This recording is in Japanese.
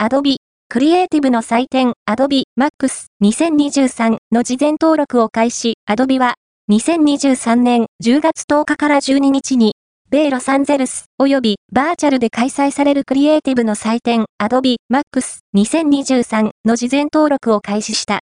Adobe クリエイティブの祭典 Adobe Max 2023の事前登録を開始 Adobe は2023年10月10日から12日に米ロサンゼルス及びバーチャルで開催されるクリエイティブの祭典 Adobe Max 2023の事前登録を開始した。